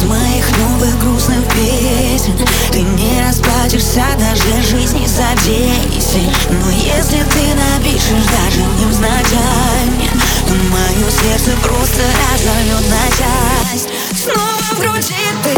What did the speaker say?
Из моих новых грустных песен. Ты не расплатишься даже жизни за десять. Но если ты напишешь даже невзначай мне То мое сердце просто разорвет на часть Снова в груди ты